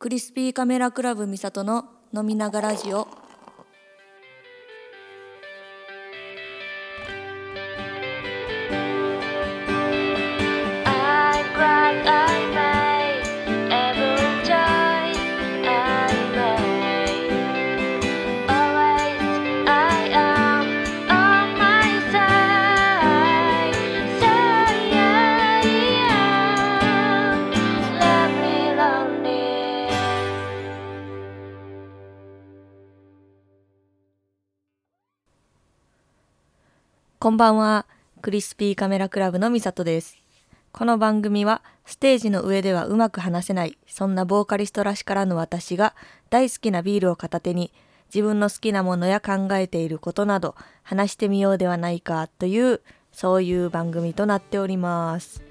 クリスピーカメラクラブミサトの飲みながラジオ。こんばんは。クリスピーカメラクラブのミサトです。この番組はステージの上ではうまく話せないそんなボーカリストらしからぬ私が大好きなビールを片手に自分の好きなものや考えていることなど話してみようではないかというそういう番組となっております。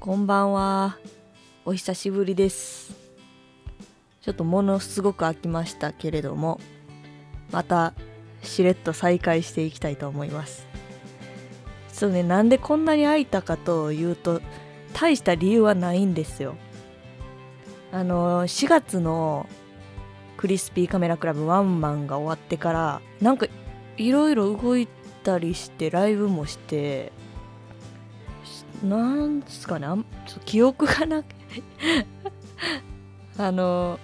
こんばんは。お久しぶりです。ちょっとものすごく飽きましたけれどもまたしれっと再開していきたいと思います。そうねなんでこんなに空いたかというと大した理由はないんですよ。あの4月のクリスピーカメラクラブワンマンが終わってからなんかいろいろ動いたりしてライブもしてなんすかねあんちょっと記憶がなく あの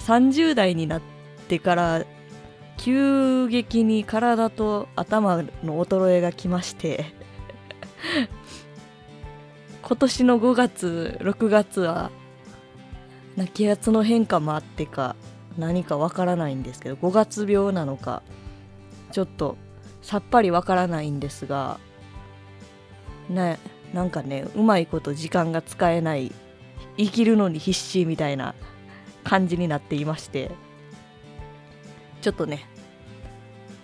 30代になってから急激に体と頭の衰えが来まして 今年の5月6月は気圧の変化もあってか何かわからないんですけど5月病なのかちょっとさっぱりわからないんですがねなんかねうまいこと時間が使えない生きるのに必死みたいな感じになっていましてちょっとね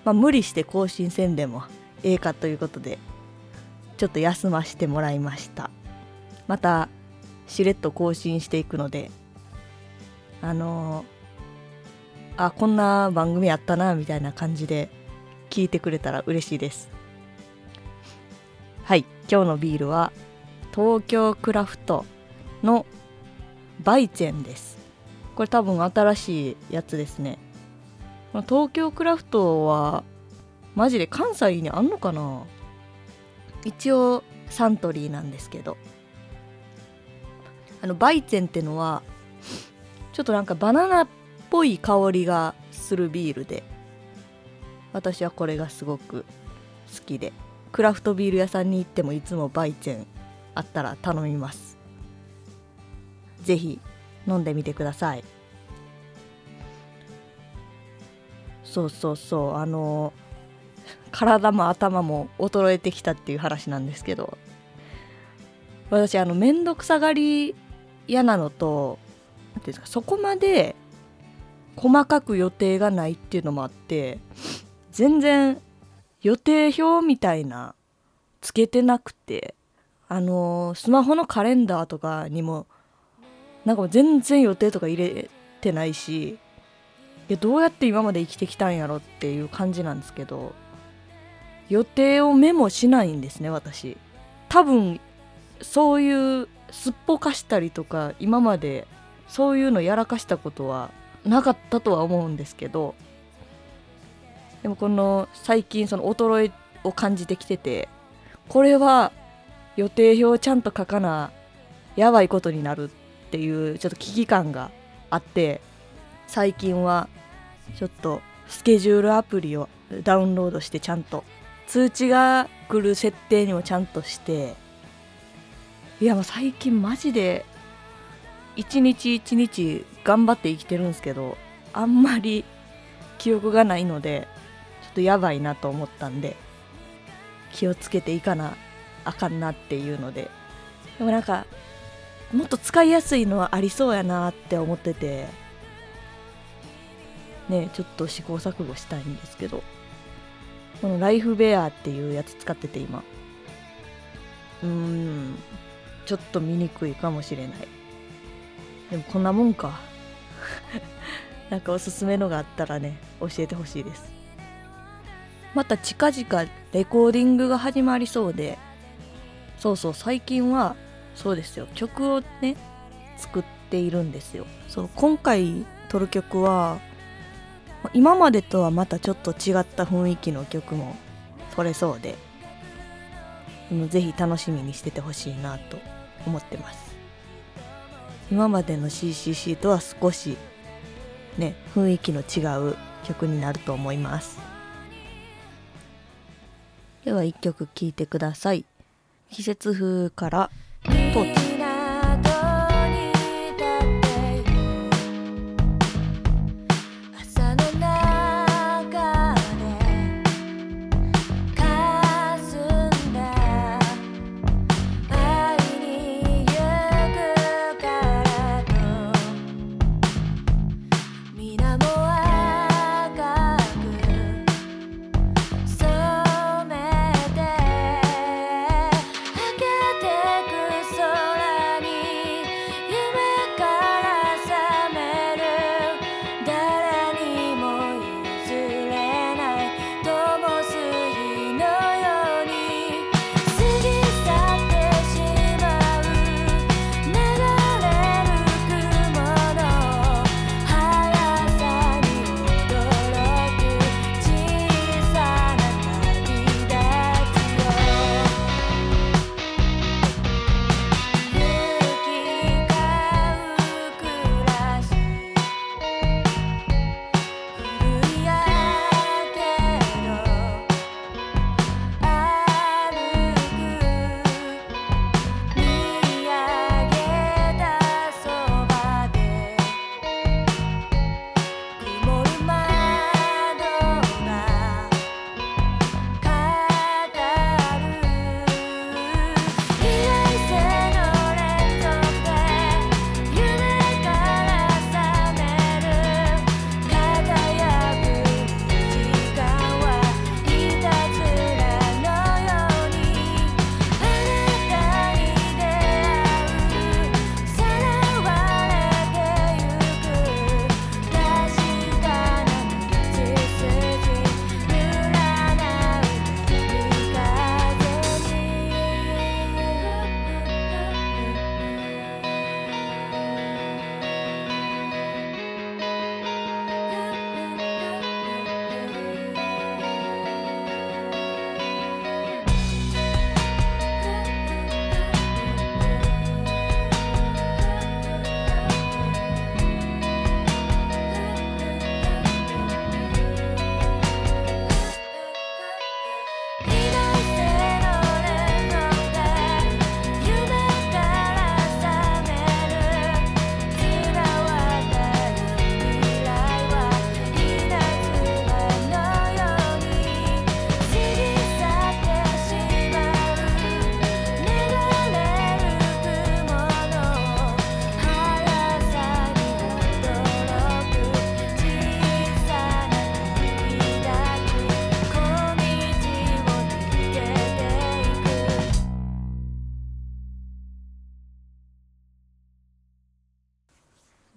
まあ、無理して更新せんでもええかということでちょっと休ませてもらいました。またしれっと更新していくのであのー、あこんな番組あったなみたいな感じで聞いてくれたら嬉しいです。はい。今日のビールは東京クラフトのバイチェンです。これ多分新しいやつですね。まあ、東京クラフトはマジで関西にあんのかな？一応サントリーなんですけど。あのバイチェンってのはちょっとなんかバナナっぽい香りがするビールで私はこれがすごく好きで。クラフトビール屋さんに行ってもいつもバイチェンあったら頼みます。是非飲んでみてください。そうそうそう。あの体も頭も衰えてきたっていう話なんですけど。私あの面倒くさがり嫌なのと何ていうんですかそこまで細かく予定がないっていうのもあって全然予定表みたいなつけてなくてあのスマホのカレンダーとかにもなんか全然予定とか入れてないしやどうやって今まで生きてきたんやろっていう感じなんですけど予定をメモしないんですね私。多分そういうすっぽかしたりとか今までそういうのやらかしたことはなかったとは思うんですけどでもこの最近その衰えを感じてきててこれは予定表をちゃんと書かなやばいことになるっていうちょっと危機感があって最近はちょっとスケジュールアプリをダウンロードしてちゃんと。通知が来る設定にもちゃんとして。いやもう最近マジで一日一日頑張って生きてるんですけどあんまり記憶がないのでちょっとやばいなと思ったんで気をつけていかなあかんなっていうので。でもなんかもっと使いやすいのはありそうやなって思ってて。ねちょっと試行錯誤したいんですけど。このライフベアっていうやつ使ってて今。うーん。ちょっと見にくいかもしれない。でもこんなもんか。なんかおすすめのがあったらね教えてほしいです。また近々レコーディングが始まりそうで。そうそう最近はそうですよ。曲をね作っているんですよ。そう今回撮る曲は今までとはまたちょっと違った雰囲気の曲も撮れそうでぜひ楽しみにしててほしいなと思ってます。今までの CCC とは少しね雰囲気の違う曲になると思います。では1曲聴いてください。季節風からトーチ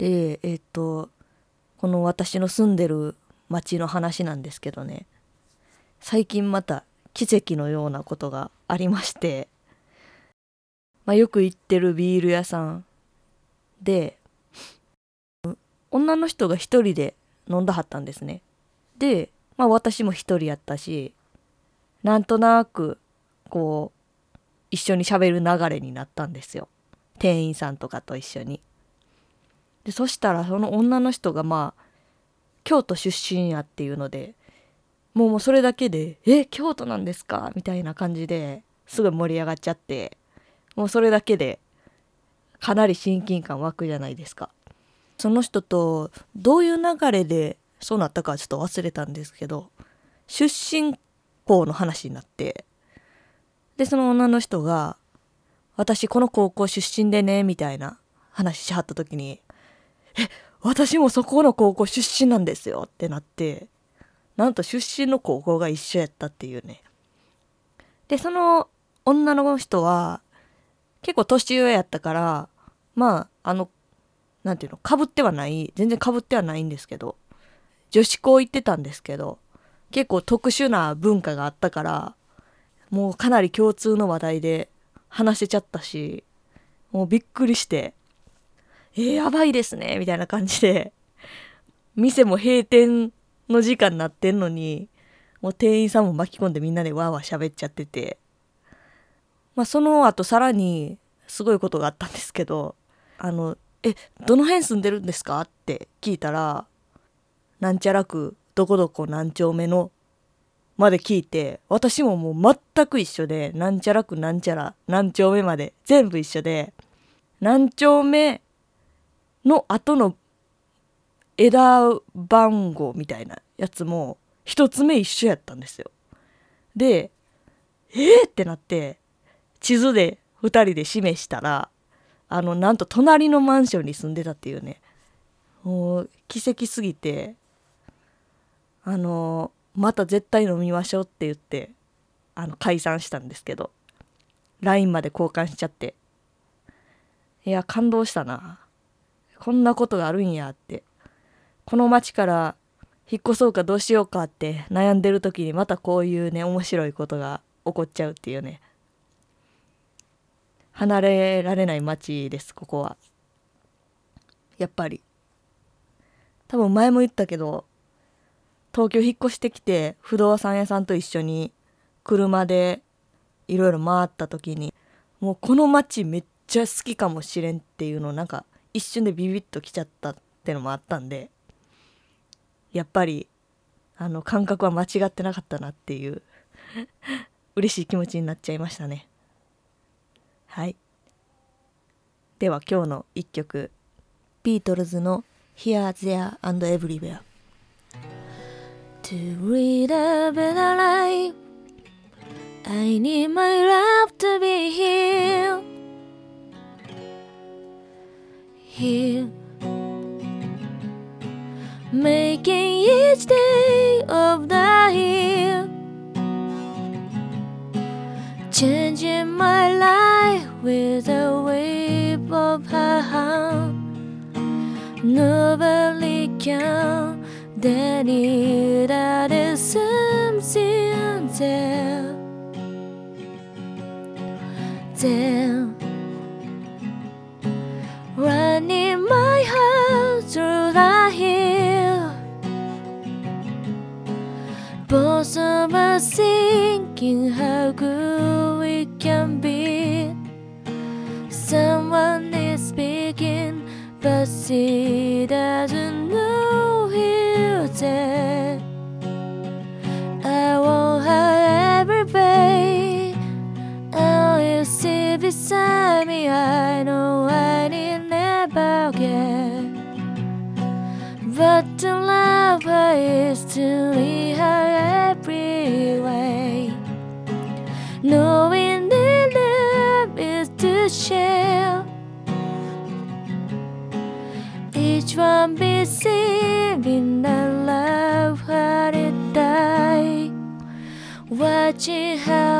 でえっ、とこの私の住んでる町の話なんですけどね。最近また奇跡のようなことがありまして、まあ、よく行ってるビール屋さんで女の人が一人で飲んだはったんですね。で、まあ、私も一人やったしなんとなくこう一緒に喋る流れになったんですよ。店員さんとかと一緒に。でそしたらその女の人がまあ京都出身やっていうのでもうもうそれだけで「え京都なんですか?」みたいな感じですごい盛り上がっちゃってもうそれだけでかなり親近感湧くじゃないですか。その人とどういう流れでそうなったかちょっと忘れたんですけど出身校の話になってでその女の人が「私この高校出身でね」みたいな話しはった時にえ私もそこの高校出身なんですよってなってなんと出身の高校が一緒やったっていうね。でその女の人は結構年上やったからまああのなんていうのかぶってはない全然かぶってはないんですけど女子校行ってたんですけど結構特殊な文化があったからもうかなり共通の話題で話せちゃったしもうびっくりしてえー、やばいですねみたいな感じで。店も閉店の時間になってんのにもう店員さんも巻き込んでみんなでわーわー喋っちゃってて。まあその後さらにすごいことがあったんですけどあのえどの辺住んでるんですか？って聞いたらなんちゃら区どこどこ何丁目のまで聞いて私ももう全く一緒でなんちゃら区なんちゃら何丁目まで全部一緒で何丁目の後の枝番号みたいなやつも一つ目一緒やったんですよ。でえー、ってなって地図で2人で示したらあのなんと隣のマンションに住んでたっていうね。もう奇跡すぎてあのまた絶対飲みましょうって言ってあの解散したんですけど LINE まで交換しちゃって。いや感動したな。こんなことがあるんやって。この町から引っ越そうかどうしようかって悩んでる時にまたこういうね面白いことが起こっちゃうっていうね。離れられない町ですここは。やっぱり。多分前も言ったけど東京引っ越してきて不動産屋さんと一緒に車でいろいろ回った時にもうこの街めっちゃ好きかもしれんっていうのをなんか一瞬でビビッときちゃったってのもあったんでやっぱりあの感覚は間違ってなかったなっていう 嬉しい気持ちになっちゃいましたね。はい。では今日の一曲ビートルズの「Here, There and Everywhere」To read a better life I need my love to be here. Here. Making each day of the year. Changing my life with a wave of her hand. Nobody can deny that there's something there There thinking how good we can be. Someone is speaking but she doesn't know he's there I want her every day And you sit beside me I know I need never get. But to love her is to Each one be saving the love her it die Watching her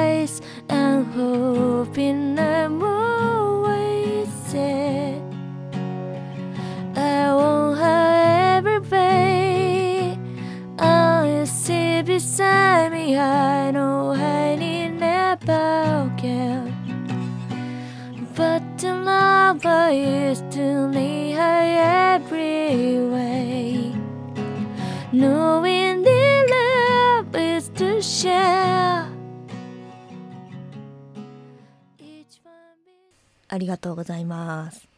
eyes and hoping I'm always there I want her every day I sit beside me. I know I need never care but to love is to lead her every way. Knowing that love is to share. ありがとうございます。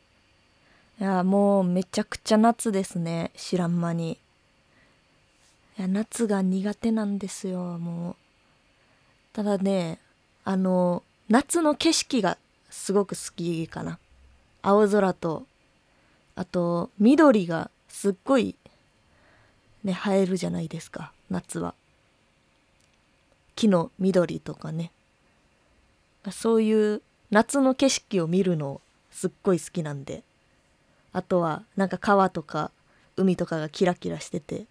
いや、もうめちゃくちゃ夏ですね。知らん間に。いや、夏が苦手なんですよ、もう。ただね、あの、夏の景色がすごく好きかな青空とあと緑がすっごいね映えるじゃないですか夏は。木の緑とかね。そういう夏の景色を見るのすっごい好きなんで。あとはなんか川とか海とかがキラキラしてて。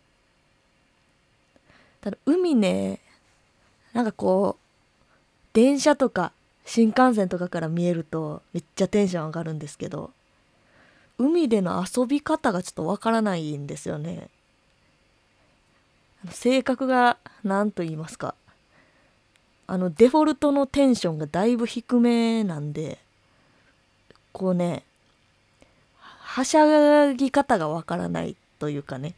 ただ海ねなんかこう電車とか新幹線とかから見えるとめっちゃテンション上がるんですけど。海での遊び方がちょっとわからないんですよね。性格が何と言いますか。あのデフォルトのテンションがだいぶ低めなんでこうねはしゃぎ方がわからないというかね。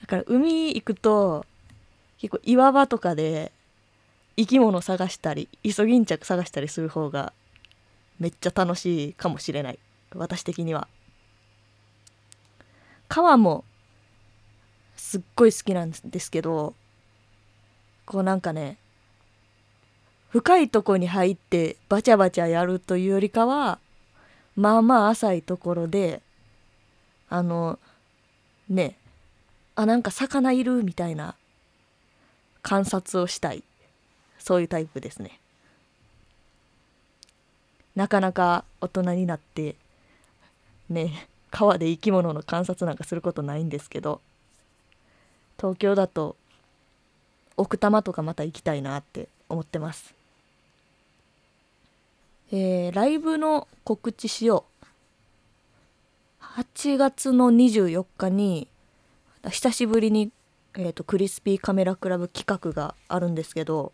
だから海行くと結構岩場とかで生き物探したりイソギンチャク探したりする方がめっちゃ楽しいかもしれない。私的には。川もすっごい好きなんですけどこうなんかね深いとこに入ってバチャバチャやるというよりかはまあまあ浅いところであのねあなんか魚いるみたいな観察をしたい。そういうタイプですね。なかなか大人になってね川で生き物の観察なんかすることないんですけど東京だと奥多摩とかまた行きたいなって思ってます。えー、ライブの告知しよう。8月の24日に久しぶりに、えーと、クリスピーカメラクラブ企画があるんですけど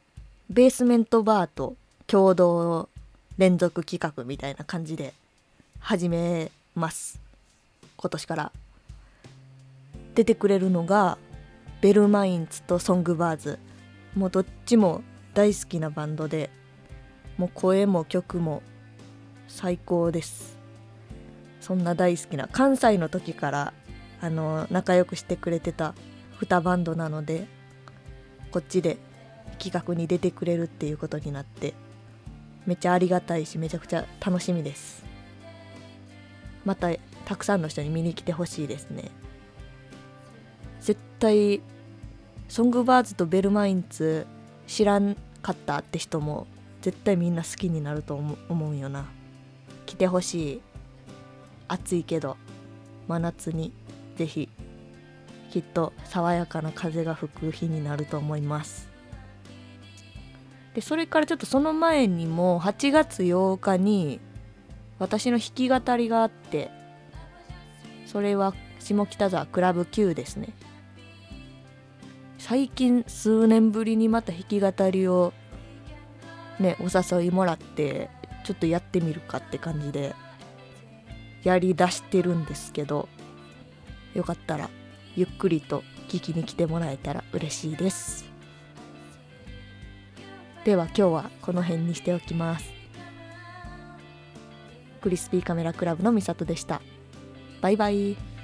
ベースメントバーと共同連続企画みたいな感じで始めます。今年から出てくれるのがベルマインツとソングバーズ。もうどっちも大好きなバンドでもう声も曲も最高です。そんな大好きな関西の時からあの仲良くしてくれてた2バンドなのでこっちで企画に出てくれるっていうことになってめっちゃありがたいしめちゃくちゃ楽しみです。またたくさんの人に見に来てほしいですね。絶対ソングバーズとベルマインツ知らんかったって人も絶対みんな好きになると思うよな。来てほしい。暑いけど真夏にぜひきっと爽やかな風が吹く日になると思います。でそれからちょっとその前にも8月8日に私の弾き語りがあってそれは下北沢クラブ Q ですね。最近数年ぶりにまた弾き語りをねお誘いもらってちょっとやってみるかって感じでやりだしてるんですけどよかったらゆっくりと聞きに来てもらえたら嬉しいです。では今日はこの辺にしておきます。クリスピーカメラクラブのみさとでした。バイバイ。